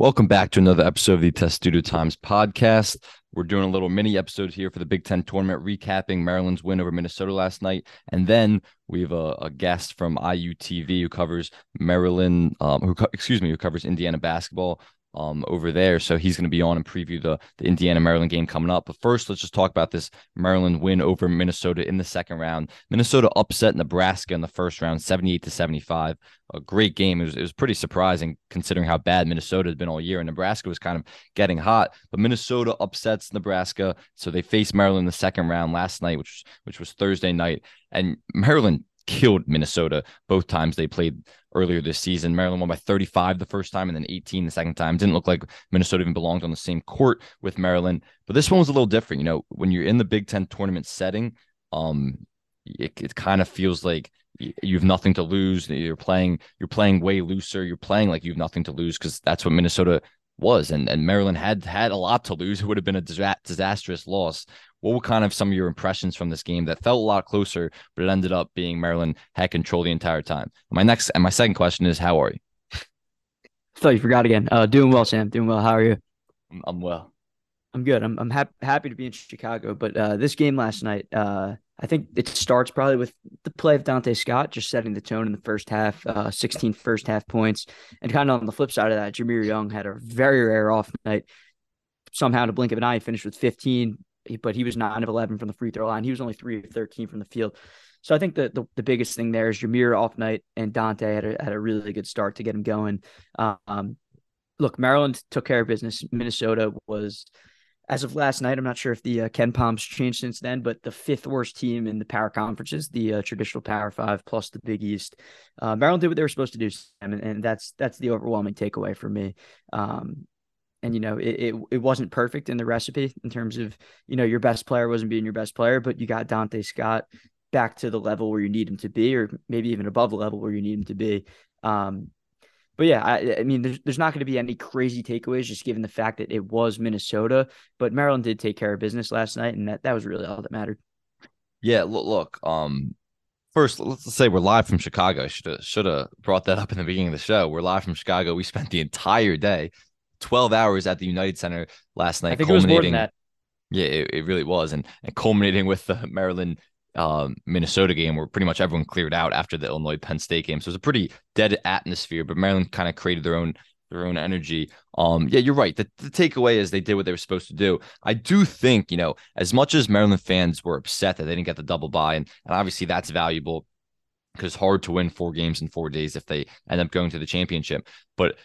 Welcome back to another episode of the Testudo Times podcast. We're doing a little mini episode here for the Big Ten tournament, recapping Maryland's win over Minnesota last night. And then we have a, a guest from IUTV who covers Maryland, um, who excuse me, who covers Indiana basketball um, over there. So he's going to be on and preview the, the Indiana Maryland game coming up. But first, let's just talk about this Maryland win over Minnesota in the second round. Minnesota upset Nebraska in the first round, 78 to 75. A great game. It was, it was pretty surprising considering how bad Minnesota had been all year. And Nebraska was kind of getting hot, but Minnesota upsets Nebraska. So they faced Maryland in the second round last night, which which was Thursday night. And Maryland killed Minnesota both times they played earlier this season. Maryland won by 35 the first time and then 18 the second time. Didn't look like Minnesota even belonged on the same court with Maryland. But this one was a little different. You know, when you're in the Big Ten tournament setting, um, it, it kind of feels like you have nothing to lose. You're playing, you're playing way looser. You're playing like you have nothing to lose because that's what Minnesota was. And and Maryland had had a lot to lose. It would have been a disastrous loss. What were kind of some of your impressions from this game that felt a lot closer, but it ended up being Maryland had control the entire time? My next and my second question is, how are you? I thought you forgot again. Uh, doing well, Sam. Doing well. How are you? I'm, I'm well. I'm good. I'm I'm happy happy to be in Chicago. But uh, this game last night, uh, I think it starts probably with the play of Donta Scott just setting the tone in the first half, uh, 16 first half points. And kind of on the flip side of that, Jahmir Young had a very rare off night. Somehow, in a blink of an eye, finished with 15, but he was 9 of 11 from the free throw line. He was only 3 of 13 from the field. So I think the, the, the biggest thing there is Jahmir off night and Donta had a, had a really good start to get him going. Um, look, Maryland took care of business. Minnesota was – as of last night, I'm not sure if the uh, KenPom's changed since then, but the fifth worst team in the power conferences, the uh, traditional Power Five plus the Big East. Uh, Maryland did what they were supposed to do, and, and that's that's the overwhelming takeaway for me. Um, and you know, it, it, it wasn't perfect in the recipe in terms of you know your best player wasn't being your best player, but you got Donta Scott back to the level where you need him to be, or maybe even above the level where you need him to be. Um, but yeah, I, I mean, there's, there's not going to be any crazy takeaways just given the fact that it was Minnesota, but Maryland did take care of business last night, and that, that was really all that mattered. Yeah, look, look um, first let's say we're live from Chicago. Should have should have brought that up in the beginning of the show. We're live from Chicago. We spent the entire day, twelve hours at the United Center last night. I think it was more than that. Yeah, it, it really was, and and culminating with the Maryland um, Minnesota game where pretty much everyone cleared out after the Illinois Penn State game. So it was a pretty dead atmosphere, but Maryland kind of created their own their own energy. Um, yeah, you're right. The, the takeaway is they did what they were supposed to do. I do think, you know, as much as Maryland fans were upset that they didn't get the double bye, and, and obviously that's valuable because hard to win four games in four days if they end up going to the championship. But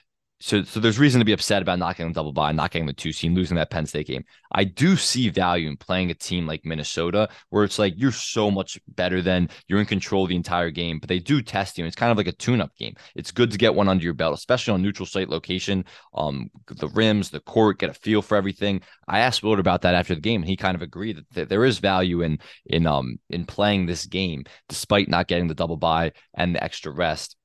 so so there's reason to be upset about not getting the double bye, not getting the two seed, losing that Penn State game. I do see value in playing a team like Minnesota, where it's like you're so much better than you're in control the entire game, but they do test you. And it's kind of like a tune-up game. It's good to get one under your belt, especially on neutral site location. Um, the rims, the court, get a feel for everything. I asked Willard about that after the game, and he kind of agreed that there is value in in um in playing this game despite not getting the double bye and the extra rest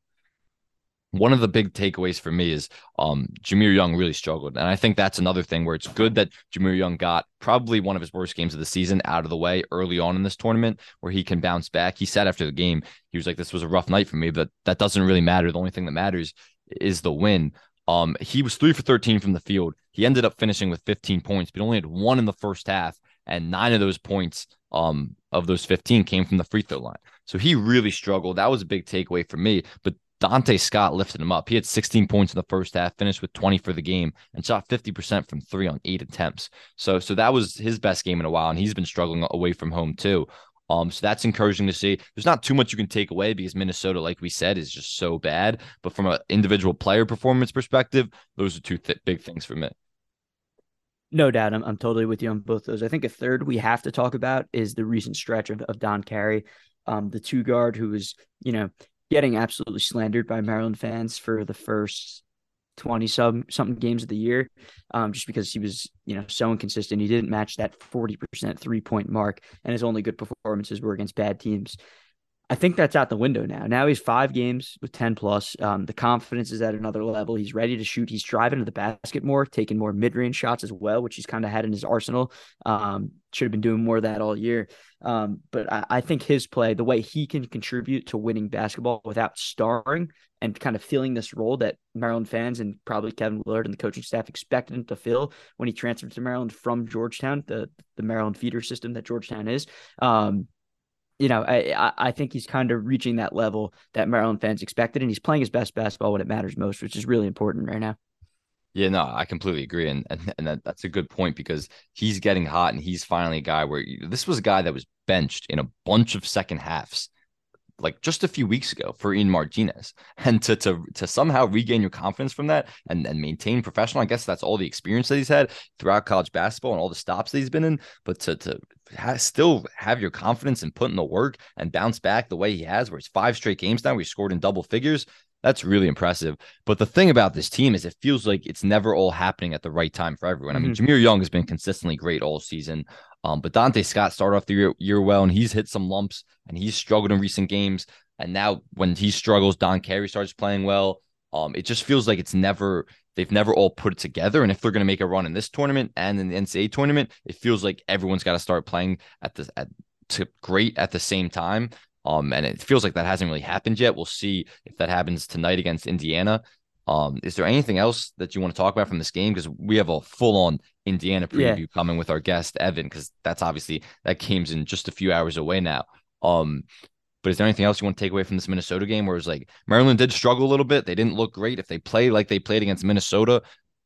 one of the big takeaways for me is um Jahmir Young really struggled. And I think that's another thing where it's good that Jahmir Young got probably one of his worst games of the season out of the way early on in this tournament where he can bounce back. He said after the game, he was like, This was a rough night for me, but that doesn't really matter. The only thing that matters is the win. Um, he was three for 13 from the field. He ended up finishing with 15 points, but only had one in the first half, and nine of those points um of those 15 came from the free throw line. So he really struggled. That was a big takeaway for me. But Donta Scott lifted him up. He had 16 points in the first half, finished with 20 for the game, and shot 50% from three on eight attempts. So, so that was his best game in a while, and he's been struggling away from home too. Um, so that's encouraging to see. There's not too much you can take away because Minnesota, like we said, is just so bad. But from an individual player performance perspective, those are two th- big things for me. No doubt. I'm, I'm totally with you on both those. I think a third we have to talk about is the recent stretch of, of Don Carey, um, the two guard who was, you know, getting absolutely slandered by Maryland fans for the first 20 some something games of the year um, just because he was you know so inconsistent. He didn't match that 40% three point mark and his only good performances were against bad teams I think that's out the window now. Now he's five games with 10 plus. Um, the confidence is at another level. He's ready to shoot. He's driving to the basket more, taking more mid range shots as well, which he's kind of had in his arsenal. Um, should have been doing more of that all year. Um, but I, I, think his play, the way he can contribute to winning basketball without starring and kind of filling this role that Maryland fans and probably Kevin Willard and the coaching staff expected him to fill when he transferred to Maryland from Georgetown, the, the Maryland feeder system that Georgetown is. Um, you know, I I think he's kind of reaching that level that Maryland fans expected, and he's playing his best basketball when it matters most, which is really important right now. Yeah, no, I completely agree, and and, and that, that's a good point because he's getting hot, and he's finally a guy where this was a guy that was benched in a bunch of second halves like just a few weeks ago for Ian Martinez. And to to to somehow regain your confidence from that and, and maintain professional, I guess that's all the experience that he's had throughout college basketball and all the stops that he's been in. But to to ha- still have your confidence and put in the work and bounce back the way he has, where it's five straight games now, we scored in double figures. That's really impressive. But the thing about this team is it feels like it's never all happening at the right time for everyone. I mean, mm-hmm. Jahmir Young has been consistently great all season. Um, but Donta Scott started off the year, year well, and he's hit some lumps and he's struggled in recent games. And now when he struggles, Don Carey starts playing well. Um, it just feels like it's never they've never all put it together. And if they're going to make a run in this tournament and in the NCAA tournament, it feels like everyone's got to start playing at the at to great at the same time. Um, and it feels like that hasn't really happened yet. We'll see if that happens tonight against Indiana. Um, is there anything else that you want to talk about from this game? Because we have a full on Indiana preview yeah. coming with our guest Evan, because that's obviously that game's in just a few hours away now. Um, but is there anything else you want to take away from this Minnesota game where it's like Maryland did struggle a little bit? They didn't look great. If they play like they played against Minnesota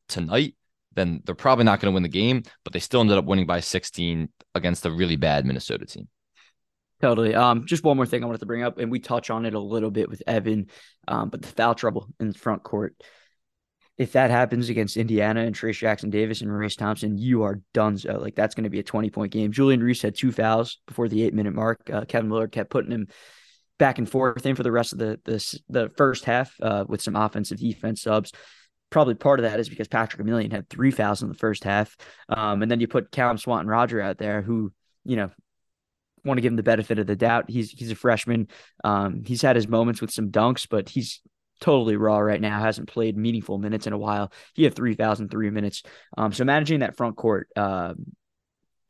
tonight, then they're probably not going to win the game, but they still ended up winning by 16 against a really bad Minnesota team. Totally. Um, just one more thing I wanted to bring up, and we touch on it a little bit with Evan, um, but the foul trouble in the front court. If that happens against Indiana and Trayce Jackson Davis and Race Thompson, you are done. So, like, that's going to be a 20 point game. Julian Reese had two fouls before the eight minute mark. Uh, Kevin Willard kept putting him back and forth in for the rest of the the, the first half uh, with some offensive defense subs. Probably part of that is because Patrick Emilien had three fouls in the first half. Um, and then you put Caelum Swanton Rodger out there, who, you know, want to give him the benefit of the doubt. He's he's a freshman. Um, he's had his moments with some dunks, but he's totally raw right now. Hasn't played meaningful minutes in a while. He had three thousand three minutes. Um, so managing that front court, uh,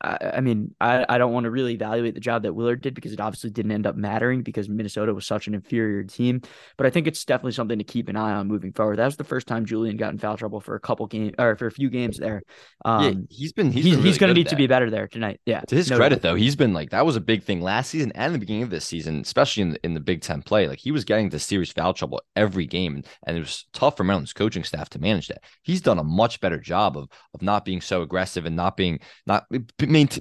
I, I mean, I, I don't want to really evaluate the job that Willard did because it obviously didn't end up mattering because Minnesota was such an inferior team. But I think it's definitely something to keep an eye on moving forward. That was the first time Julian got in foul trouble for a couple games or for a few games there. Um, yeah, he's been he's, he's, really he's going to need to be better there tonight. Yeah. To his no credit doubt. though, he's been like that was a big thing last season and the beginning of this season, especially in the, in the Big Ten play. Like he was getting the serious foul trouble every game, and it was tough for Maryland's coaching staff to manage that. He's done a much better job of of not being so aggressive and not being not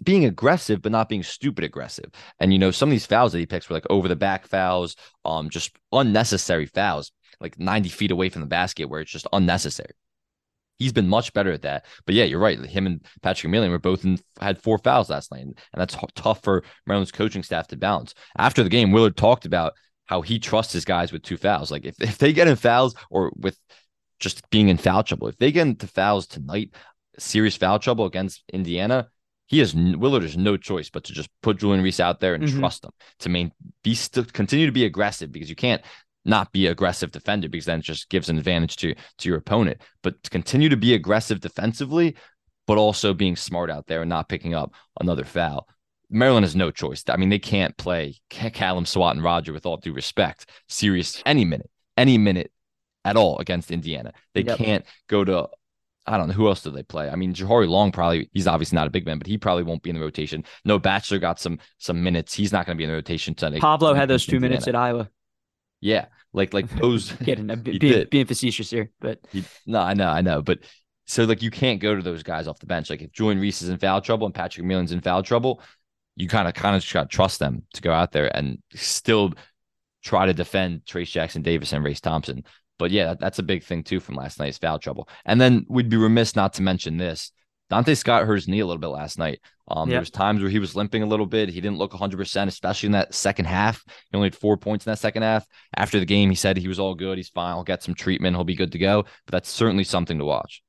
being aggressive but not being stupid aggressive. And you know, some of these fouls that he picks were like over the back fouls, um, just unnecessary fouls, like 90 feet away from the basket where it's just unnecessary. He's been much better at that. But yeah, you're right. Him and Patrick Emilien were both in, had four fouls last night, and that's tough for Maryland's coaching staff to balance. After the game, Willard talked about how he trusts his guys with two fouls. Like if, if they get in fouls or with just being in foul trouble, if they get into fouls tonight, serious foul trouble against Indiana, he has Willard has no choice but to just put Julian Reese out there and mm-hmm. trust him to main be still continue to be aggressive because you can't not be aggressive defender because then it just gives an advantage to to your opponent. But to continue to be aggressive defensively, but also being smart out there and not picking up another foul. Maryland has no choice. I mean, they can't play Caelum Swanton Rodger with all due respect, serious any minute, any minute at all against Indiana. They yep. can't go to I don't know who else do they play. I mean, Jahari Long probably he's obviously not a big man, but he probably won't be in the rotation. Noah Batchelor got some some minutes. He's not going to be in the rotation tonight. Pablo had those two Indiana. minutes at Iowa. Yeah, like like those. Kidding, being, being facetious here, but he, no, I know, I know, but so like you can't go to those guys off the bench. Like if Julian Reese is in foul trouble and Patrick Emilien's in foul trouble, you kind of kind of just got to trust them to go out there and still try to defend Trayce Jackson Davis and Race Thompson. But yeah, that's a big thing too from last night's foul trouble. And then we'd be remiss not to mention this. Donta Scott hurt his knee a little bit last night. Um, yep. There was times where he was limping a little bit. He didn't look 100%, especially in that second half. He only had four points in that second half. After the game, he said he was all good. He's fine. He'll get some treatment. He'll be good to go. But that's certainly something to watch.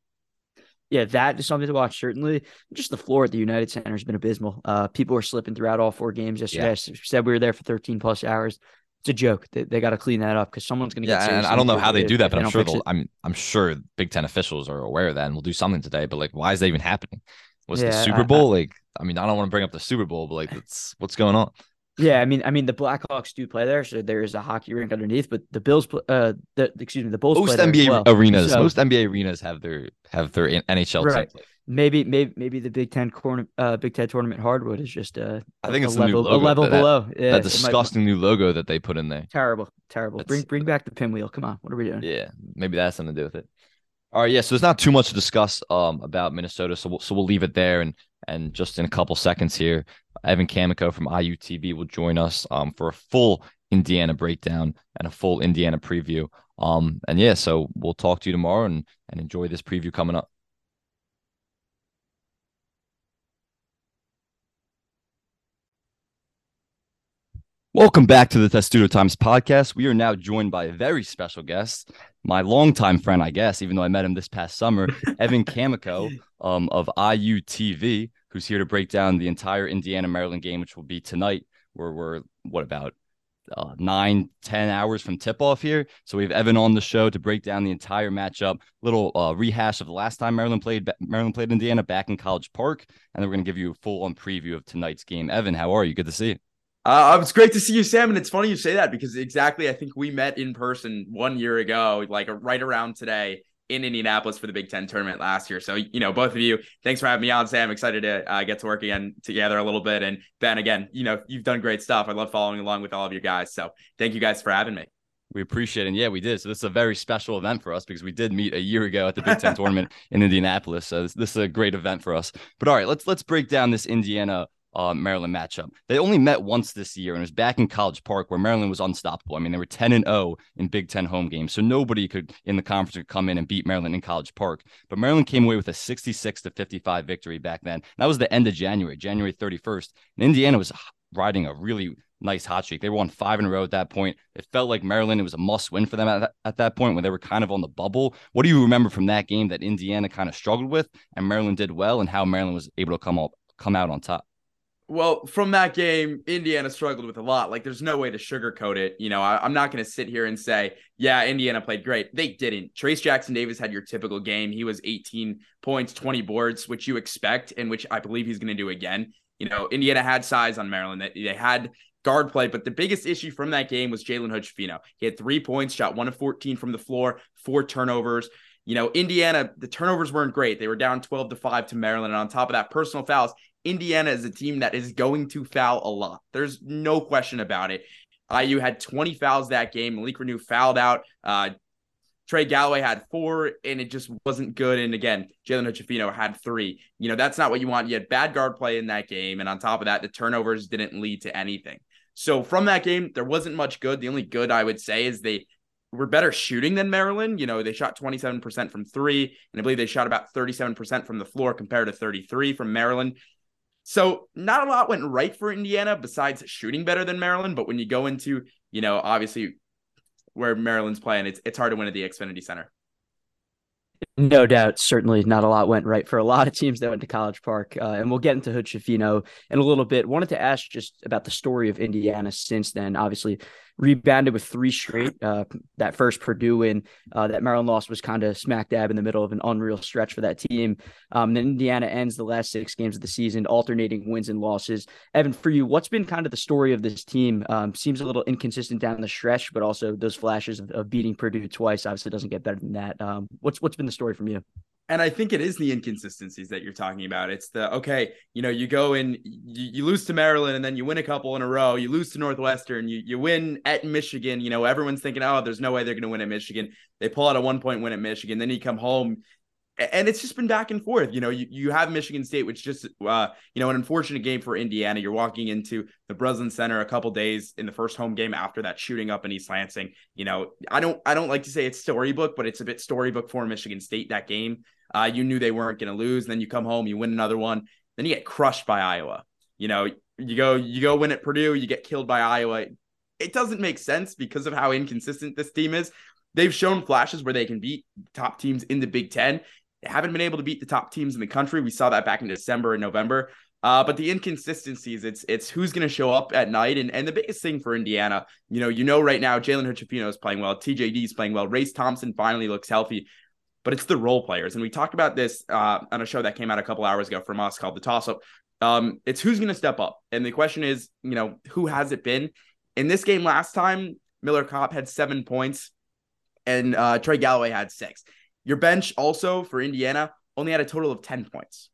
yeah, that is something to watch. Certainly, just the floor at the United Center has been abysmal. Uh, people were slipping throughout all four games yesterday. Yeah. I said we were there for 13 plus hours. It's a joke. They, they got to clean that up because someone's going to get. Yeah, and I don't know how they do that, but I'm sure. I'm I'm sure Big Ten officials are aware of that and will do something today. But like, why is that even happening? Was yeah, the Super Bowl I, like? I mean, I don't want to bring up the Super Bowl, but like, what's going on? Yeah, I mean, I mean, the Blackhawks do play there, so there is a hockey rink underneath. But the Bills, uh, the excuse me, the Bulls. Most NBA well. arenas, so, most NBA arenas have their have their NHL right. Maybe, maybe, maybe the Big Ten corner, uh, Big Ten tournament hardwood is just uh, I think it's a level, a level that, below. Yeah, that disgusting might... new logo that they put in there. Terrible, terrible. That's... Bring, bring back the pinwheel. Come on, what are we doing? Yeah, maybe that's something to do with it. All right, yeah. So there's not too much to discuss um about Minnesota, so we'll, so we'll leave it there. And and just in a couple seconds here, Evan Kamikow from IUTV will join us um, for a full Indiana breakdown and a full Indiana preview. Um, and yeah, so we'll talk to you tomorrow and, and enjoy this preview coming up. Welcome back to the Testudo Times podcast. We are now joined by a very special guest, my longtime friend, I guess, even though I met him this past summer, Evan Kamikow um, of IUTV who's here to break down the entire Indiana Maryland game, which will be tonight. Where we're what about uh, nine, ten hours from tip off here. So we have Evan on the show to break down the entire matchup, little uh, rehash of the last time Maryland played Maryland played Indiana back in College Park, and then we're going to give you a full on preview of tonight's game. Evan, how are you? Good to see you. Uh, it's great to see you, Sam. And it's funny you say that because exactly, I think we met in person one year ago, like right around today in Indianapolis for the Big Ten tournament last year. So, you know, both of you, thanks for having me on, Sam. Excited to uh, get to work again together a little bit. And Ben, again, you know, you've done great stuff. I love following along with all of you guys. So, thank you guys for having me. We appreciate it. And yeah, we did. So this is a very special event for us because we did meet a year ago at the Big Ten tournament in Indianapolis. So this, this, is a great event for us. But all right, let's let's break down this Indiana uh, Maryland matchup. They only met once this year, and it was back in College Park where Maryland was unstoppable. I mean, they were 10 and 0 in Big Ten home games, so nobody could in the conference could come in and beat Maryland in College Park. But Maryland came away with a 66 to 55 victory back then. That was the end of January, January 31st. And Indiana was riding a really nice hot streak. They won five in a row at that point. It felt like Maryland, it was a must win for them at that, at that point when they were kind of on the bubble. What do you remember from that game that Indiana kind of struggled with and Maryland did well and how Maryland was able to come up, come out on top? Well, from that game, Indiana struggled with a lot. Like, there's no way to sugarcoat it. You know, I, am not going to sit here and say, yeah, Indiana played great. They didn't. Trayce Jackson Davis had your typical game. He was 18 points, 20 boards, which you expect, and which I believe he's going to do again. You know, Indiana had size on Maryland. They had guard play, but the biggest issue from that game was Jalen Hood-Schifino. He had three points, shot one of 14 from the floor, four turnovers. You know, Indiana, the turnovers weren't great. They were down 12 to 5 to Maryland. And on top of that, personal fouls, Indiana is a team that is going to foul a lot. There's no question about it. IU had 20 fouls that game. Malik Reneau fouled out. Uh, Trey Galloway had four, and it just wasn't good. And again, Jalen Hood-Schifino had three. You know, that's not what you want. You had bad guard play in that game. And on top of that, the turnovers didn't lead to anything. So from that game, there wasn't much good. The only good I would say is they were better shooting than Maryland. You know, they shot 27% from three, and I believe they shot about 37% from the floor compared to 33 from Maryland. So not a lot went right for Indiana besides shooting better than Maryland. But when you go into, you know, obviously where Maryland's playing, it's it's hard to win at the Xfinity Center. No doubt, certainly not a lot went right for a lot of teams that went to College Park, uh, and we'll get into Hood-Schifino in a little bit. Wanted to ask just about the story of Indiana since then. Obviously, rebounded with three straight. Uh, that first Purdue win uh, that Maryland lost was kind of smack dab in the middle of an unreal stretch for that team. Um, then Indiana ends the last six games of the season, alternating wins and losses. Evan, for you, what's been kind of the story of this team? Um, seems a little inconsistent down the stretch, but also those flashes of, of beating Purdue twice obviously doesn't get better than that. Um, what's what's been the story from you? and I think it is the inconsistencies that you're talking about. It's the okay, you know, you go in, you, you, lose to Maryland, and then you win a couple in a row. You lose to Northwestern, you you win at Michigan. You know, everyone's thinking, oh, there's no way they're going to win at Michigan. They pull out a one point win at Michigan. Then you come home, and it's just been back and forth. You know, you, you have Michigan State, which just uh, you know, an unfortunate game for Indiana. You're walking into the Breslin Center a couple days in the first home game after that shooting up in East Lansing. You know, I don't I don't like to say it's storybook, but it's a bit storybook for Michigan State that game. Uh, you knew they weren't going to lose. Then you come home, you win another one. Then you get crushed by Iowa. You know, you go you go win at Purdue, you get killed by Iowa. It doesn't make sense because of how inconsistent this team is. They've shown flashes where they can beat top teams in the Big Ten. Haven't been able to beat the top teams in the country. We saw that back in December and November. Uh, but the inconsistencies, it's it's who's going to show up at night, and and the biggest thing for Indiana, you know, you know right now, Jalen Hood-Schifino is playing well, TJD is playing well, Race Thompson finally looks healthy, but it's the role players, and we talked about this uh, on a show that came out a couple hours ago from us called the Toss Up. Um, it's who's going to step up, and the question is, you know, who has it been in this game last time? Miller Kopp had seven points, and uh, Trey Galloway had six. Your bench also for Indiana only had a total of ten points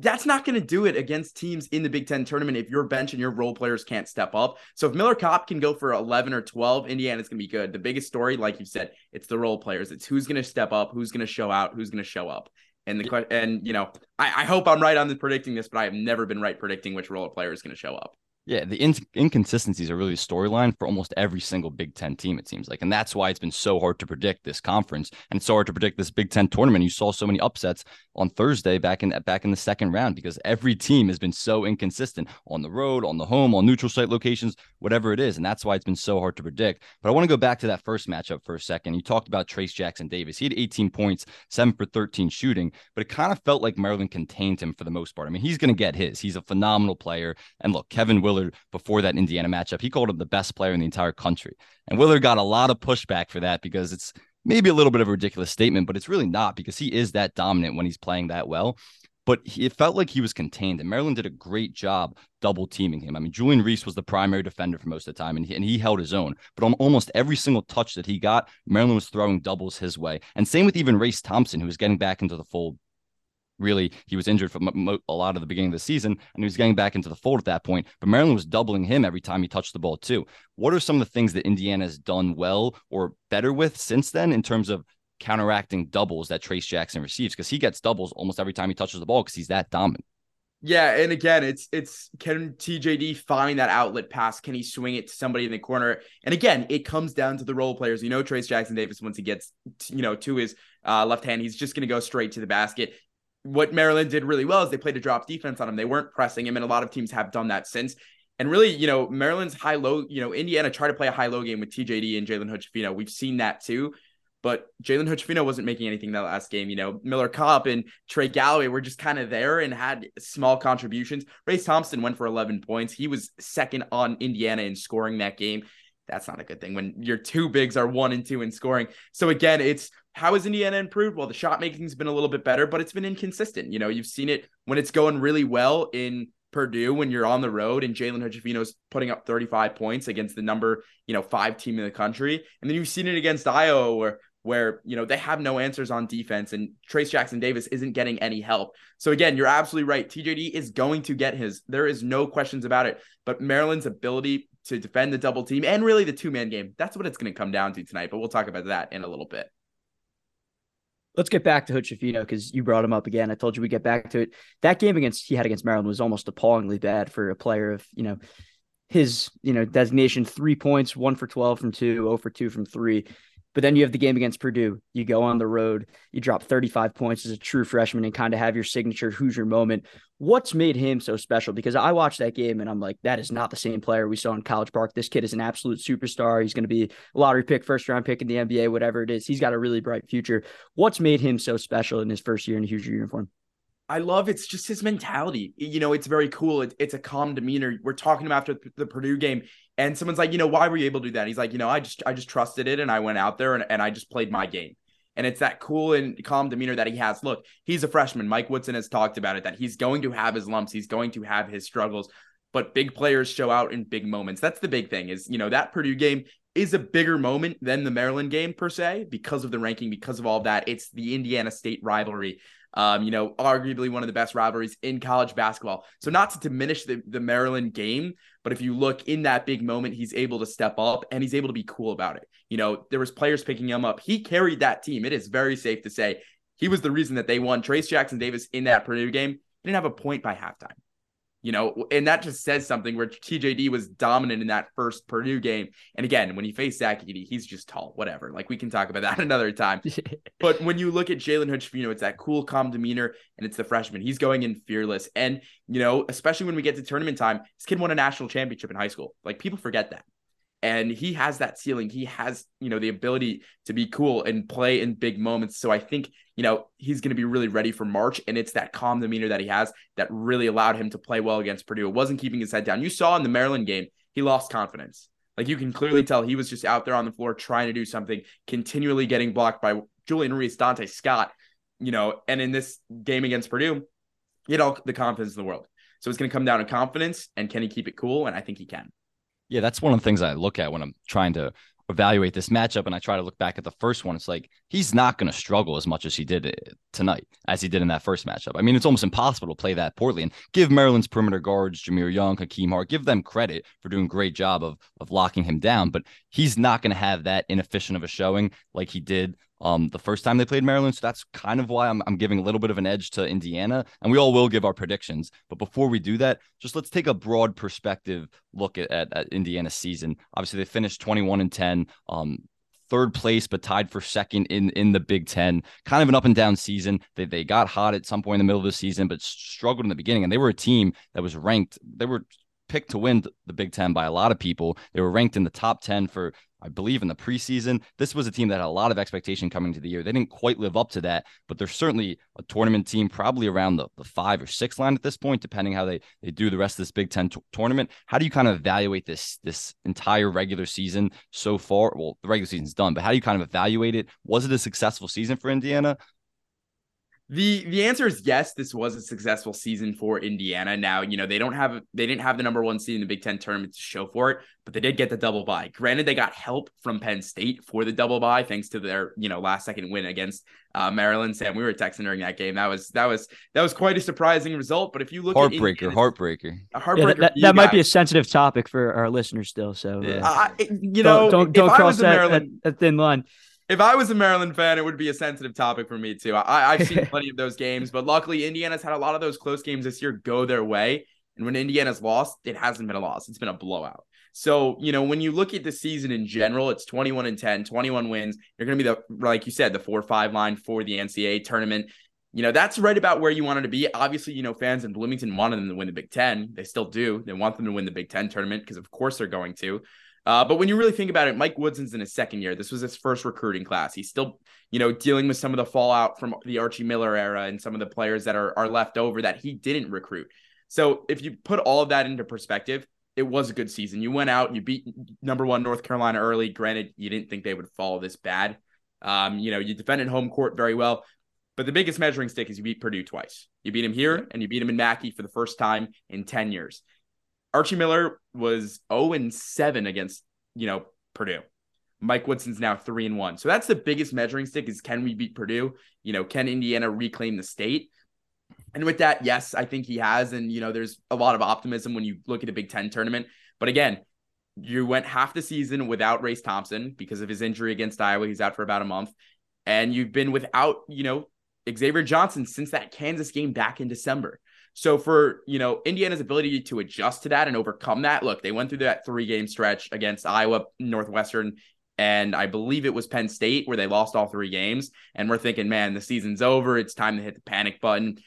that's not going to do it against teams in the Big Ten tournament if your bench and your role players can't step up. So if Miller Kopp can go for 11 or 12, Indiana's going to be good. The biggest story, like you said, it's the role players. It's who's going to step up, who's going to show out, who's going to show up. And the and you know, I, I hope I'm right on the predicting this, but I have never been right predicting which role player is going to show up. Yeah, the in- inconsistencies are really a storyline for almost every single Big Ten team, it seems like. And that's why it's been so hard to predict this conference and it's so hard to predict this Big Ten tournament. You saw so many upsets on Thursday back in back in the second round because every team has been so inconsistent on the road, on the home, on neutral site locations, whatever it is. And that's why it's been so hard to predict. But I want to go back to that first matchup for a second. You talked about Trayce Jackson Davis. He had 18 points, seven for 13 shooting, but it kind of felt like Maryland contained him for the most part. I mean, he's going to get his. He's a phenomenal player. And look, Kevin Willard before that Indiana matchup. He called him the best player in the entire country. And Willard got a lot of pushback for that because it's maybe a little bit of a ridiculous statement, but it's really not because he is that dominant when he's playing that well. But it felt like he was contained, and Maryland did a great job double teaming him. I mean, Julian Reese was the primary defender for most of the time, and he, and he held his own. But on almost every single touch that he got, Maryland was throwing doubles his way. And same with even Race Thompson, who was getting back into the fold really he was injured for a lot of the beginning of the season and he was getting back into the fold at that point but maryland was doubling him every time he touched the ball too what are some of the things that indiana has done well or better with since then in terms of counteracting doubles that Trayce jackson receives because he gets doubles almost every time he touches the ball because he's that dominant yeah, and again, it's it's can TJD find that outlet pass? Can he swing it to somebody in the corner? And again, it comes down to the role players. You know, Trayce Jackson Davis once he gets you know to his uh, left hand, he's just going to go straight to the basket what Maryland did really well is they played a drop defense on him. They weren't pressing him, and a lot of teams have done that since. And really, you know, Maryland's high low, you know, Indiana tried to play a high low game with TJD and Jalen Hood-Schifino. We've seen that too. But Jalen Hood-Schifino wasn't making anything that last game. You know, Miller Kopp and Trey Galloway were just kind of there and had small contributions. Race Thompson went for 11 points. He was second on Indiana in scoring that game. That's not a good thing when your two bigs are one and two in scoring. So again, it's how has Indiana improved? Well, the shot making's been a little bit better, but it's been inconsistent. You know, you've seen it when it's going really well in Purdue when you're on the road and Jalen Hood-Schifino's putting up 35 points against the number, you know, five team in the country. And then you've seen it against Iowa where where you know they have no answers on defense and Trayce Jackson Davis isn't getting any help. So again, you're absolutely right. TJD is going to get his. There is no questions about it. But Maryland's ability to defend the double team and really the two man game, that's what it's going to come down to tonight. But we'll talk about that in a little bit. Let's get back to Hood-Schifino because you brought him up again. I told you we get back to it. That game against he had against Maryland was almost appallingly bad for a player of you know his you know designation. Three points, one for twelve from two, zero oh for two from three. But then you have the game against Purdue. You go on the road, you drop 35 points as a true freshman and kind of have your signature Hoosier moment. What's made him so special? Because I watched that game and I'm like, that is not the same player we saw in College Park. This kid is an absolute superstar. He's going to be a lottery pick, first round pick in the NBA, whatever it is. He's got a really bright future. What's made him so special in his first year in a Hoosier uniform? I love it's just his mentality. You know, it's very cool. It, it's a calm demeanor. We're talking to him after the Purdue game, and someone's like, you know, why were you able to do that? He's like, you know, I just I just trusted it and I went out there and, and I just played my game. And it's that cool and calm demeanor that he has. Look, he's a freshman. Mike Woodson has talked about it that he's going to have his lumps, he's going to have his struggles, but big players show out in big moments. That's the big thing is, you know, that Purdue game is a bigger moment than the Maryland game per se because of the ranking, because of all that. It's the Indiana State rivalry um, you know, arguably one of the best rivalries in college basketball. So not to diminish the, the Maryland game, but if you look in that big moment, he's able to step up and he's able to be cool about it. You know, there was players picking him up. He carried that team. It is very safe to say he was the reason that they won. Trayce Jackson Davis in that Purdue game didn't have a point by halftime you know, and that just says something where TJD was dominant in that first Purdue game. And again, when he faced Zach Edey, he's just tall, whatever. Like we can talk about that another time. but when you look at Jalen Hutch, you know, it's that cool, calm demeanor, and it's the freshman. He's going in fearless. And, you know, especially when we get to tournament time, this kid won a national championship in high school. Like people forget that. and he has that ceiling. He has, you know, the ability to be cool and play in big moments. So I think, you know, he's going to be really ready for March. And it's that calm demeanor that he has that really allowed him to play well against Purdue. It wasn't keeping his head down. You saw in the Maryland game, he lost confidence. Like you can clearly tell he was just out there on the floor trying to do something, continually getting blocked by Julian Reese, Donta Scott, you know, and in this game against Purdue, he had all the confidence in the world. So it's going to come down to confidence and can he keep it cool? And I think he can. Yeah, that's one of the things I look at when I'm trying to evaluate this matchup and I try to look back at the first one. It's like he's not going to struggle as much as he did uh, tonight as he did in that first matchup. I mean, it's almost impossible to play that poorly and give Maryland's perimeter guards, Jahmir Young, Hakim Hart, give them credit for doing a great job of of locking him down. But he's not going to have that inefficient of a showing like he did um, the first time they played Maryland. So that's kind of why I'm, I'm giving a little bit of an edge to Indiana. And we all will give our predictions. But before we do that, just let's take a broad perspective look at, at, at Indiana's season. Obviously, they finished 21 and 10. Um, third place, but tied for second in in the Big Ten. Kind of an up and down season. They they got hot at some point in the middle of the season, but struggled in the beginning. And they were a team that was ranked. They were picked to win the Big Ten by a lot of people. They were ranked in the top 10 for I believe in the preseason. This was a team that had a lot of expectation coming to the year. They didn't quite live up to that, but they're certainly a tournament team, probably around the, the five or six line at this point, depending how they, they do the rest of this Big Ten t- tournament. How do you kind of evaluate this this entire regular season so far? Well, the regular season's done, but how do you kind of evaluate it? Was it a successful season for Indiana? The the answer is yes. This was a successful season for Indiana. Now you know they don't have they didn't have the number one seed in the Big Ten tournament to show for it, but they did get the double bye. Granted, they got help from Penn State for the double bye thanks to their you know last second win against uh, Maryland. Sam, we were texting during that game. That was that was that was quite a surprising result. But if you look heartbreaker, at heartbreaker, heartbreaker, yeah, that, that, that might be a sensitive topic for our listeners still. So uh, uh, you know, don't don't, don't cross that, Maryland, that, that thin line if I was a Maryland fan, it would be a sensitive topic for me too. I, I've seen plenty of those games, but luckily Indiana's had a lot of those close games this year go their way. And when Indiana's lost, it hasn't been a loss. It's been a blowout. So, you know, when you look at the season in general, it's 21 and 10, 21 wins. You're going to be the, like you said, the four or five line for the NCAA tournament. You know, that's right about where you wanted to be. Obviously, you know, fans in Bloomington wanted them to win the Big Ten. They still do. They want them to win the Big Ten tournament because, of course, they're going to. Uh, but when you really think about it, Mike Woodson's in his second year. This was his first recruiting class. He's still, you know, dealing with some of the fallout from the Archie Miller era and some of the players that are are left over that he didn't recruit. So if you put all of that into perspective, it was a good season. You went out, you beat number one North Carolina early. Granted, you didn't think they would fall this bad. Um, you know, you defended home court very well. But the biggest measuring stick is you beat Purdue twice. You beat him here and you beat him in Mackey for the first time in 10 years. Archie Miller was 0 and 7 against, you know, Purdue. Mike Woodson's now 3 and 1. So that's the biggest measuring stick is can we beat Purdue? You know, can Indiana reclaim the state? And with that, yes, I think he has and you know, there's a lot of optimism when you look at a Big 10 tournament. But again, you went half the season without Race Thompson because of his injury against Iowa. He's out for about a month. And you've been without, you know, Xavier Johnson since that Kansas game back in December. So for, you know, Indiana's ability to adjust to that and overcome that, look, they went through that three game stretch against Iowa, Northwestern, and I believe it was Penn State where they lost all three games. And we're thinking, man, the season's over. It's time to hit the panic button.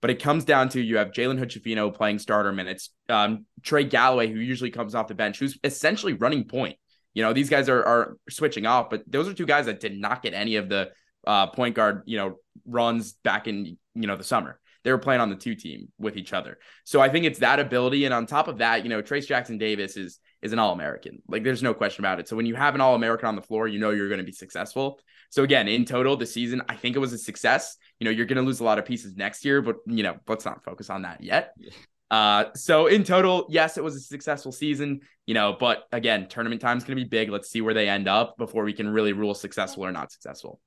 But it comes down to you have Jalen Hood playing starter minutes, um, Trey Galloway, who usually comes off the bench, who's essentially running point. You know, these guys are, are switching off, but those are two guys that did not get any of the uh, point guard, you know, runs back in, you know, the summer they were playing on the two team with each other. So I think it's that ability. And on top of that, you know, Trayce Jackson Davis is is an all-American. Like there's no question about it. So when you have an all-American on the floor, you know you're going to be successful. So again, in total, the season, I think it was a success. You know, you're going to lose a lot of pieces next year, but you know, let's not focus on that yet. Uh, so in total, yes, it was a successful season, you know, but again, tournament time is going to be big. Let's see where they end up before we can really rule successful or not successful.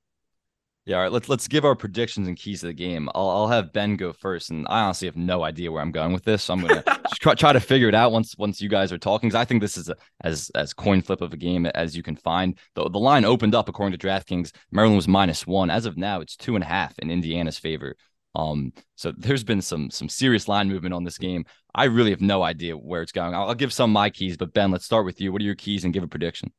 Yeah, all right. Let's let's give our predictions and keys to the game. I'll I'll have Ben go first, and I honestly have no idea where I'm going with this. So I'm gonna try, try to figure it out once once you guys are talking. Because I think this is a, as as coin flip of a game as you can find. The the line opened up according to DraftKings. Maryland was minus one. As of now, it's two and a half in Indiana's favor. Um, so there's been some some serious line movement on this game. I really have no idea where it's going. I'll, I'll give some my keys, but Ben, let's start with you. What are your keys and give a prediction?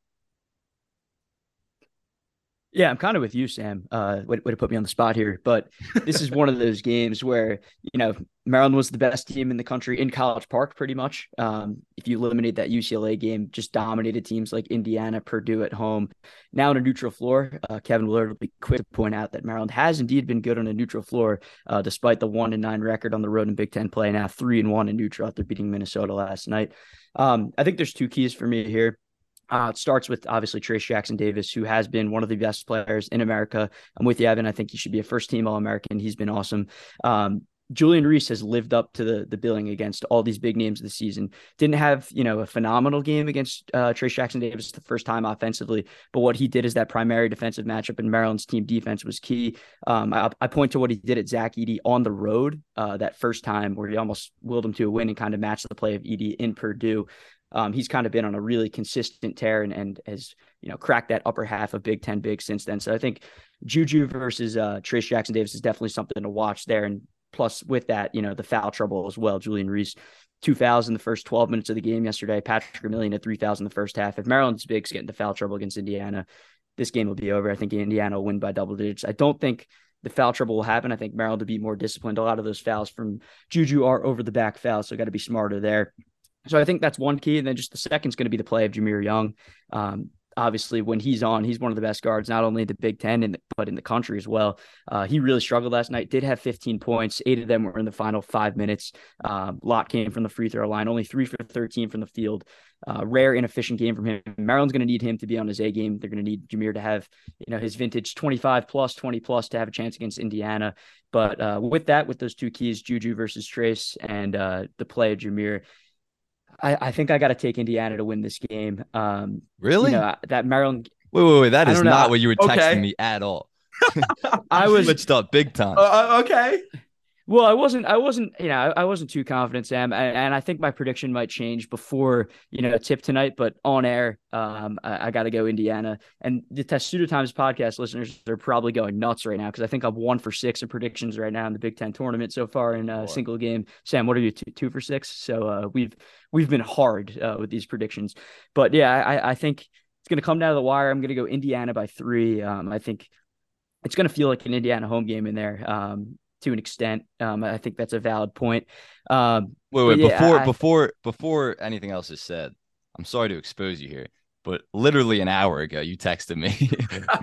Yeah, I'm kind of with you, Sam. Uh, way, way to put me on the spot here, but this is one of those games where you know Maryland was the best team in the country in College Park, pretty much. Um, if you eliminate that UCLA game, just dominated teams like Indiana, Purdue at home. Now on a neutral floor, uh, Kevin Willard will be quick to point out that Maryland has indeed been good on a neutral floor, uh, despite the one and nine record on the road in Big Ten play. Now three and one in neutral after beating Minnesota last night. Um, I think there's two keys for me here. Uh, it starts with obviously Trayce Jackson Davis, who has been one of the best players in America. I'm with you, Evan. I think he should be a first team All American. He's been awesome. Um, Julian Reese has lived up to the the billing against all these big names of the season. Didn't have you know a phenomenal game against uh, Trayce Jackson Davis the first time offensively, but what he did is that primary defensive matchup in Maryland's team defense was key. Um, I, I, point to what he did at Zach Edey on the road uh, that first time where he almost willed him to a win and kind of matched the play of Edey in Purdue um, he's kind of been on a really consistent tear and, and has you know cracked that upper half of Big Ten big since then. So I think Juju versus uh, Trayce Jackson Davis is definitely something to watch there. And plus with that, you know, the foul trouble as well. Julian Reese, two fouls in the first 12 minutes of the game yesterday. Patrick Emilien at three fouls in the first half. If Maryland's bigs get into foul trouble against Indiana, this game will be over. I think Indiana will win by double digits. I don't think the foul trouble will happen. I think Maryland will be more disciplined. A lot of those fouls from Juju are over the back fouls, so got to be smarter there. So I think that's one key. And then just the second is going to be the play of Jahmir Young. Um, obviously, when he's on, he's one of the best guards, not only in the Big Ten, in the, but in the country as well. Uh, he really struggled last night, did have 15 points. Eight of them were in the final five minutes. Uh, lot came from the free throw line, only three for 13 from the field. Uh, rare, inefficient game from him. Maryland's going to need him to be on his A game. They're going to need Jahmir to have, you know, his vintage 25 plus, 20 plus to have a chance against Indiana. But uh, with that, with those two keys, Juju versus Trayce and uh, the play of Jahmir, I, I think I got to take Indiana to win this game. Um, really? You know, that Maryland. Wait, wait, wait. That is not what you were texting okay. me at all. I was switched up big time. Uh, uh, okay. Well, I wasn't. I wasn't. You know, I wasn't too confident, Sam. And, and I think my prediction might change before you know tip tonight. But on air, um, I, I got to go Indiana. And the Testudo Times podcast listeners are probably going nuts right now because I think I'm one for six in predictions right now in the Big Ten tournament so far in a single game. Sam, what are you two, two for six? So uh, we've we've been hard uh, with these predictions. But yeah, I, I think it's going to come down to the wire. I'm going to go Indiana by three. Um, I think it's going to feel like an Indiana home game in there. Um, to an extent. Um, I think that's a valid point. Um, wait, wait, yeah, before I, before before anything else is said, I'm sorry to expose you here, but literally an hour ago, you texted me,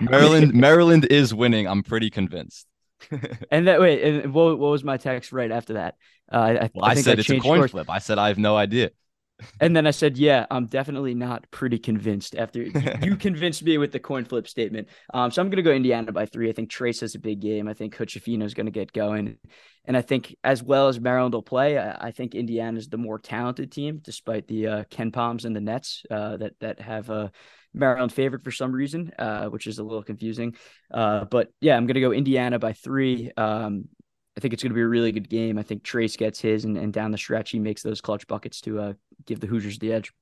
Maryland Maryland is winning. I'm pretty convinced. and that wait, and what, what was my text right after that? Uh, I, well, I, I said I it's a coin course. flip. I said I have no idea and then I said, "Yeah, I'm definitely not pretty convinced." After you convinced me with the coin flip statement, um, so I'm going to go Indiana by three. I think Trayce has a big game. I think Hood-Schifino is going to get going, and I think as well as Maryland will play, I, I think Indiana is the more talented team, despite the uh, Palms and the Nets uh, that that have a. Uh, Maryland favored for some reason, uh, which is a little confusing. Uh, but yeah, I'm going to go Indiana by three. Um, I think it's going to be a really good game. I think Trayce gets his, and, and down the stretch, he makes those clutch buckets to uh, give the Hoosiers the edge.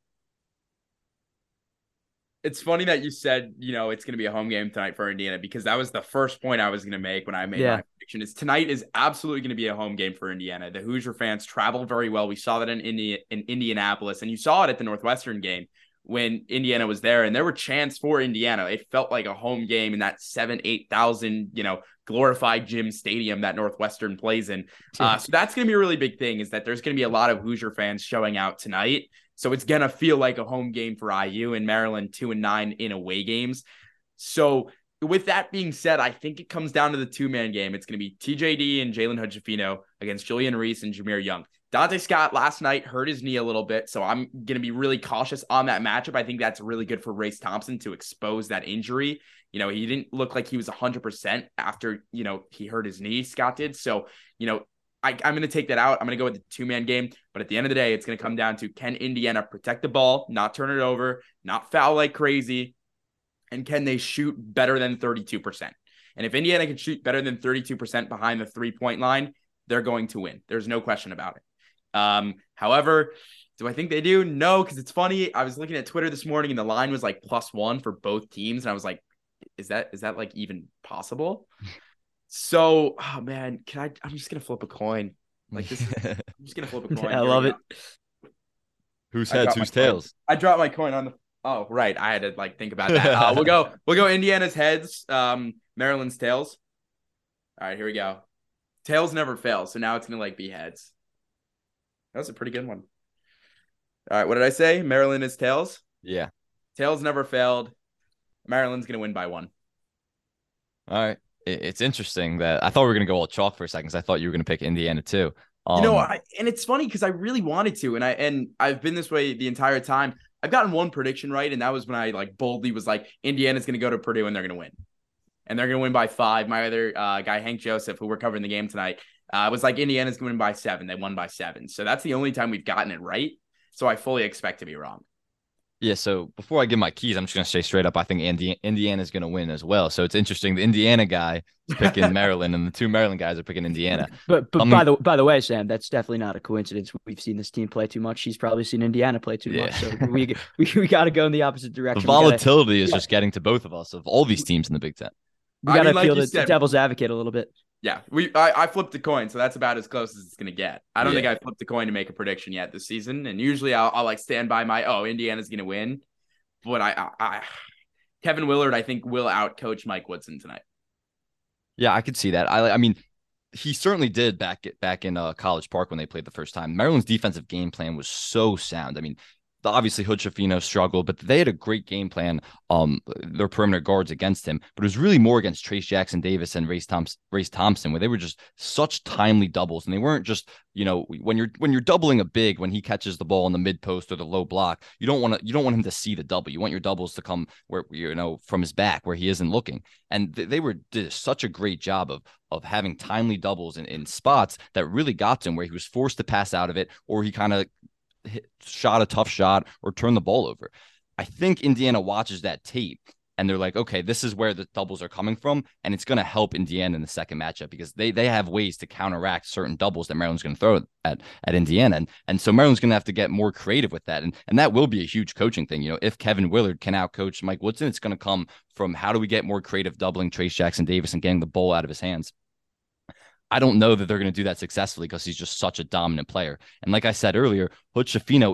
It's funny that you said, you know, it's going to be a home game tonight for Indiana because that was the first point I was going to make when I made yeah. my prediction. Is tonight is absolutely going to be a home game for Indiana. The Hoosier fans travel very well. We saw that in India in Indianapolis, and you saw it at the Northwestern game when Indiana was there, and there were chants for Indiana. It felt like a home game in that seven, eight thousand, you know, glorified gym stadium that Northwestern plays in. Uh, so that's going to be a really big thing is that there's going to be a lot of Hoosier fans showing out tonight. So it's going to feel like a home game for IU and Maryland two and nine in away games. So with that being said, I think it comes down to the two man game. It's going to be TJD and Jalen Hood-Schifino against Julian Reese and Jahmir Young. Donta Scott last night hurt his knee a little bit, so I'm going to be really cautious on that matchup. I think that's really good for Race Thompson to expose that injury. You know, he didn't look like he was 100% after, you know, he hurt his knee, Scott did. So, you know, I, am going to take that out. I'm going to go with the two man game. But at the end of the day, it's going to come down to can Indiana protect the ball, not turn it over, not foul like crazy, and can they shoot better than 32%? And if Indiana can shoot better than 32% behind the three point line, they're going to win. There's no question about it. Um, however, do I think they do? No, because it's funny. I was looking at Twitter this morning and the line was like plus one for both teams. And I was like, is that is that like even possible? So, oh man, can I? I'm just gonna flip a coin. Like this, I'm just gonna flip a coin. I love it. Whose heads? Whose tails? Coin. I dropped my coin on the Oh, right. I had to like think about that. Uh, we'll go. We'll go. Indiana's heads. Um, Maryland's tails. All right, here we go. Tails never fail, so now it's gonna like be heads. That was a pretty good one. All right, what did I say? Maryland is tails. Yeah. Tails never failed. Maryland's gonna win by one. All right. It's interesting that I thought we were gonna go all chalk for a second. I thought you were gonna pick Indiana too. Um, you know, I, and it's funny because I really wanted to, and I and I've been this way the entire time. I've gotten one prediction right, and that was when I like boldly was like, Indiana's going to go to Purdue and they're going to win, and they're going to win by five. My other uh, guy, Hank Joseph, who we're covering the game tonight, uh, was like, Indiana's going by seven. They won by seven, so that's the only time we've gotten it right. So I fully expect to be wrong. Yeah, so before I give my keys, I'm just going to say straight up, I think Indi- Indiana's going to win as well. So it's interesting. The Indiana guy is picking Maryland, and the two Maryland guys are picking Indiana. But but um, by the by the way, Sam, that's definitely not a coincidence. We've seen this team play too much. He's probably seen Indiana play too yeah. much. So we we, we got to go in the opposite direction. The volatility gotta, is yeah. just getting to both of us of all these teams in the Big Ten. We got to feel the said, devil's advocate a little bit. Yeah, we I, I flipped a coin, so that's about as close as it's gonna get. I don't yeah. think I flipped a coin to make a prediction yet this season, and usually I'll, I'll like stand by my oh Indiana's gonna win but I, I, I Kevin Willard, I think will outcoach Mike Woodson tonight. Yeah, I could see that. I, I mean, he certainly did back back in uh, College Park when they played the first time. Maryland's defensive game plan was so sound. I mean, obviously Hood Schifino struggled, but they had a great game plan. Um, their perimeter guards against him, but it was really more against Trayce Jackson Davis and Race Thompson, Race Thompson, where they were just such timely doubles, and they weren't just you know when you're when you're doubling a big when he catches the ball in the mid post or the low block, you don't want to you don't want him to see the double. You want your doubles to come where you know from his back where he isn't looking, and th- they were did such a great job of of having timely doubles in, in spots that really got to him where he was forced to pass out of it or he kind of hit, shot a tough shot or turn the ball over. I think Indiana watches that tape and they're like, okay, this is where the doubles are coming from, and it's going to help Indiana in the second matchup because they they have ways to counteract certain doubles that Maryland's going to throw at at Indiana, and and so Maryland's going to have to get more creative with that, and and that will be a huge coaching thing. You know, if Kevin Willard can outcoach Mike Woodson, it's going to come from how do we get more creative doubling Trayce Jackson Davis and getting the ball out of his hands. I don't know that they're going to do that successfully because he's just such a dominant player. And like I said earlier, Hood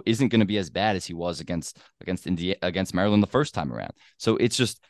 isn't going to be as bad as he was against against India against Maryland the first time around. So it's just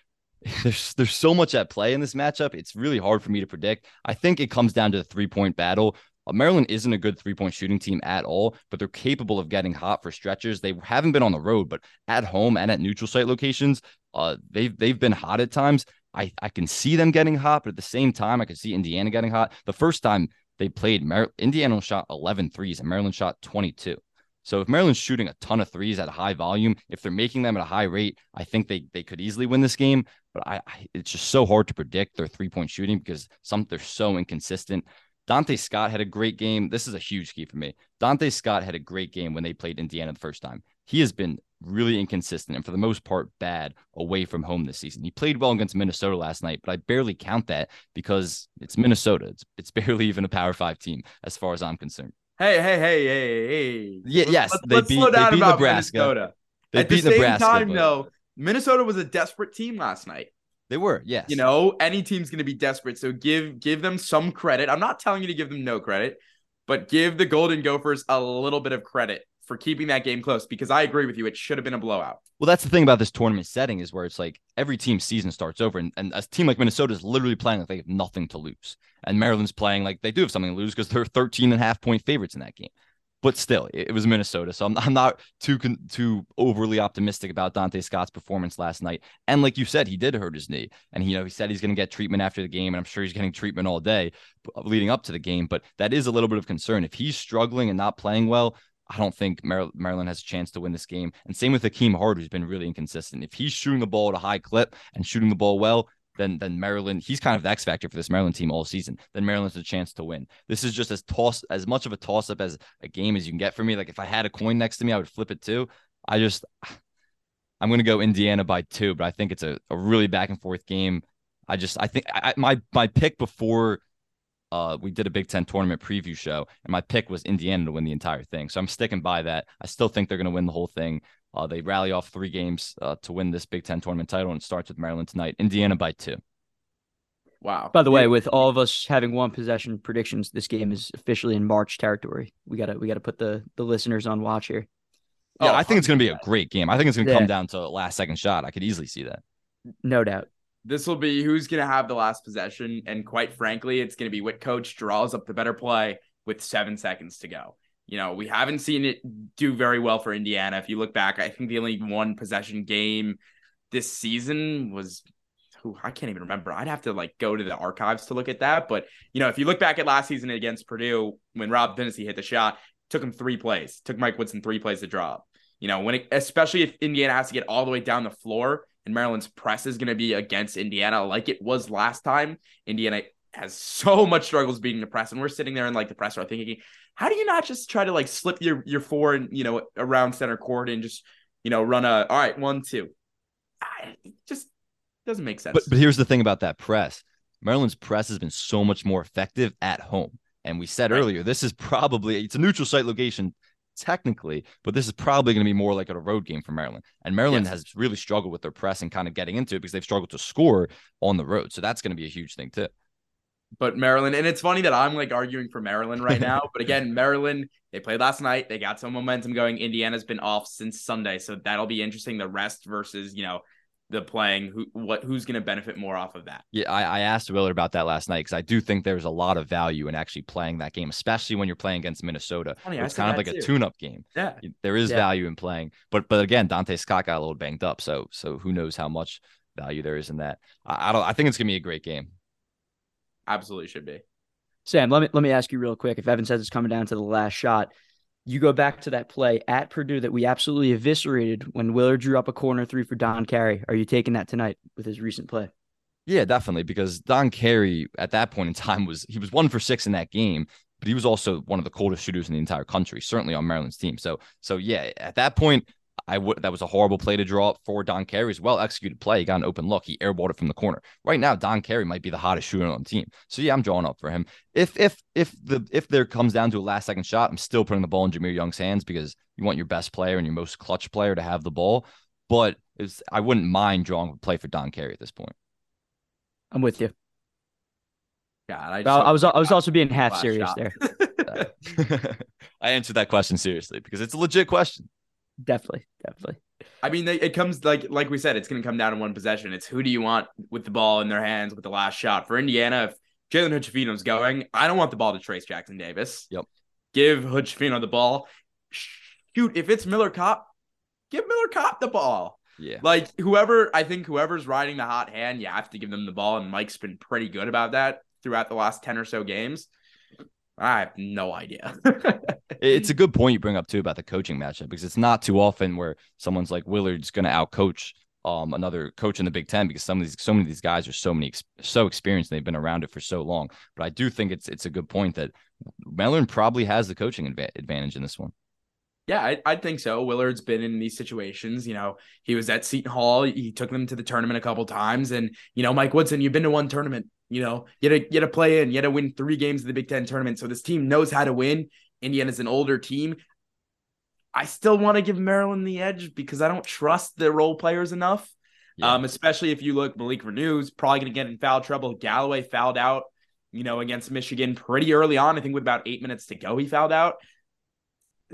there's there's so much at play in this matchup. It's really hard for me to predict. I think it comes down to the three point battle. Uh, Maryland isn't a good three point shooting team at all, but they're capable of getting hot for stretches. They haven't been on the road, but at home and at neutral site locations, uh, they've they've been hot at times. I, I can see them getting hot, but at the same time, I can see Indiana getting hot. The first time they played, Mar- Indiana shot 11 threes and Maryland shot 22. So if Maryland's shooting a ton of threes at a high volume, if they're making them at a high rate, I think they they could easily win this game. But I, I it's just so hard to predict their three point shooting because some they're so inconsistent. Donta Scott had a great game. This is a huge key for me. Donta Scott had a great game when they played Indiana the first time. He has been really inconsistent and for the most part bad away from home this season. He played well against Minnesota last night, but I barely count that because it's Minnesota. It's it's barely even a Power Five team as far as I'm concerned. Hey, hey, hey, hey, hey. Yeah, yes, let's, they let's beat, slow down they beat about Nebraska. Minnesota. They At beat the Nebraska, same time, but... though, Minnesota was a desperate team last night. They were, yes. You know, any team's going to be desperate, so give give them some credit. I'm not telling you to give them no credit, but give the Golden Gophers a little bit of credit for keeping that game close because I agree with you. It should have been a blowout. Well, that's the thing about this tournament setting is where it's like every team's season starts over. And, and a team like Minnesota is literally playing like they have nothing to lose. And Maryland's playing like they do have something to lose because they're 13 and a half point favorites in that game. But still, it, it was Minnesota. So I'm, I'm not too too overly optimistic about Donta Scott's performance last night. And like you said, he did hurt his knee. And, you know, he said he's going to get treatment after the game. And I'm sure he's getting treatment all day leading up to the game. But that is a little bit of concern. If he's struggling and not playing well, I don't think Maryland has a chance to win this game. And same with Hakim Hart, who's been really inconsistent. If he's shooting the ball at a high clip and shooting the ball well, then then Maryland, he's kind of the X factor for this Maryland team all season. Then Maryland's a chance to win. This is just as toss as much of a toss up as a game as you can get for me. Like if I had a coin next to me, I would flip it too. I just I'm gonna go Indiana by two, but I think it's a, a really back and forth game. I just I think I, my my pick before uh, we did a Big Ten tournament preview show, and my pick was Indiana to win the entire thing. So I'm sticking by that. I still think they're going to win the whole thing. Uh, they rally off three games uh, to win this Big Ten tournament title, and it starts with Maryland tonight. Indiana by two. Wow. By the way, with all of us having one possession predictions, this game is officially in March territory. We gotta we gotta put the the listeners on watch here. Yeah, Oh, I think it's going to be a great game. I think it's going to Yeah. come down to last second shot. I could easily see that. No doubt. This will be who's going to have the last possession. And quite frankly, it's going to be what coach draws up the better play with seven seconds to go. You know, we haven't seen it do very well for Indiana. If you look back, I think the only one possession game this season was. Ooh, I can't even remember. I'd have to like go to the archives to look at that. But you know, if you look back at last season against Purdue, when Rob Phinisee hit the shot, took him three plays. Took Mike Woodson three plays to drop. You know, when it, especially if Indiana has to get all the way down the floor and Maryland's press is going to be against Indiana like it was last time. Indiana has so much struggles beating the press, and we're sitting there in like the press are thinking, how do you not just try to like slip your your four and you know around center court and just you know run a all right one two, I, it just doesn't make sense. But but here's the thing about that press. Maryland's press has been so much more effective at home. And we said Right. earlier, this is probably it's a neutral site location technically, but this is probably going to be more like a road game for Maryland. And Maryland Yes. has really struggled with their press and kind of getting into it because they've struggled to score on the road. So that's going to be a huge thing too. but Maryland, and it's funny that I'm like arguing for Maryland right now. but again, Maryland, they played last night. They got some momentum going. Indiana's been off since Sunday, so that'll be interesting. The rest versus you know the playing. Who what who's going to benefit more off of that? Yeah, I, I asked Willard about that last night because I do think there's a lot of value in actually playing that game, especially when you're playing against Minnesota. Funny, it's kind of that like a tune-up game. Yeah, There is Yeah. value in playing, but but again, Donta Scott got a little banged up, so so who knows how much value there is in that. I, I don't. I think it's gonna be a great game. absolutely should be. Sam, let me let me ask you real quick. If Evan says it's coming down to the last shot, you go back to that play at Purdue that we absolutely eviscerated when Willard drew up a corner three for Don Carey. Are you taking that tonight with his recent play? Yeah, definitely. Because Don Carey at that point in time was he was one for six in that game, but he was also one of the coldest shooters in the entire country, certainly on Maryland's team. So so yeah, at that point, I would that was a horrible play to draw up for Don Carey's well executed play. He got an open look. He airballed it from the corner. Right now, Don Carey might be the hottest shooter on the team. So yeah, I'm drawing up for him. If if if the if there comes down to a last second shot, I'm still putting the ball in Jahmir Young's hands because you want your best player and your most clutch player to have the ball. But it's, I wouldn't mind drawing a play for Don Carey at this point. I'm with you. God, I, But I, I was I was also being half serious shot. there. I answered that question seriously because it's a legit question. Definitely, definitely. I mean, they, it comes like like we said, it's going to come down to one possession. It's who do you want with the ball in their hands with the last shot for Indiana? If Jalen Hood Schifino's going, I don't want the ball to Trayce Jackson Davis. Yep. Give Hood Schifino the ball. Shoot, if it's Miller Kopp, give Miller Kopp the ball. Yeah. Like whoever, I think whoever's riding the hot hand, you have to give them the ball. And Mike's been pretty good about that throughout the last ten or so games. I have no idea. It's a good point you bring up too about the coaching matchup because it's not too often where someone's like Willard's going to outcoach um another coach in the Big Ten because some of these so many of these guys are so many so experienced and they've been around it for so long. But I do think it's it's a good point that Mellon probably has the coaching adva- advantage in this one. Yeah, I, I think so. Willard's been in these situations. You know, he was at Seton Hall. He took them to the tournament a couple times. And, you know, Mike Woodson, you've been to one tournament. You know, you had to, you had to play in, you had to win three games of the Big Ten tournament. So this team knows how to win. Indiana's an older team. I still want to give Maryland the edge because I don't trust the role players enough. Yeah. Um, especially if you look, Malik Reneau's probably going to get in foul trouble. Galloway fouled out, you know, against Michigan pretty early on. I think with about eight minutes to go, he fouled out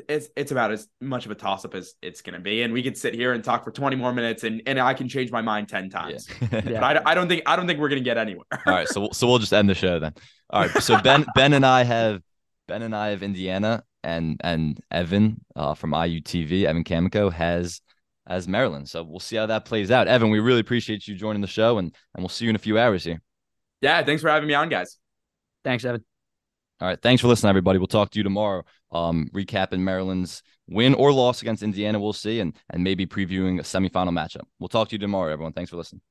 it's it's about as much of a toss up as it's going to be, and we could sit here and talk for twenty more minutes, and and I can change my mind ten times. Yeah. But I, I don't think I don't think we're going to get anywhere. All right, so we'll- so we'll just end the show then. All right, so Ben Ben and I have Ben and I have Indiana, and and Evan uh, from IUTV, Evan Kamikow has as Maryland. So we'll see how that plays out. Evan, we really appreciate you joining the show, and and we'll see you in a few hours here. yeah, thanks for having me on, guys. Thanks, Evan. All right, thanks for listening, everybody. We'll talk to you tomorrow. Um, recapping Maryland's win or loss against Indiana, we'll see, and and maybe previewing a semifinal matchup. We'll talk to you tomorrow, everyone. Thanks for listening.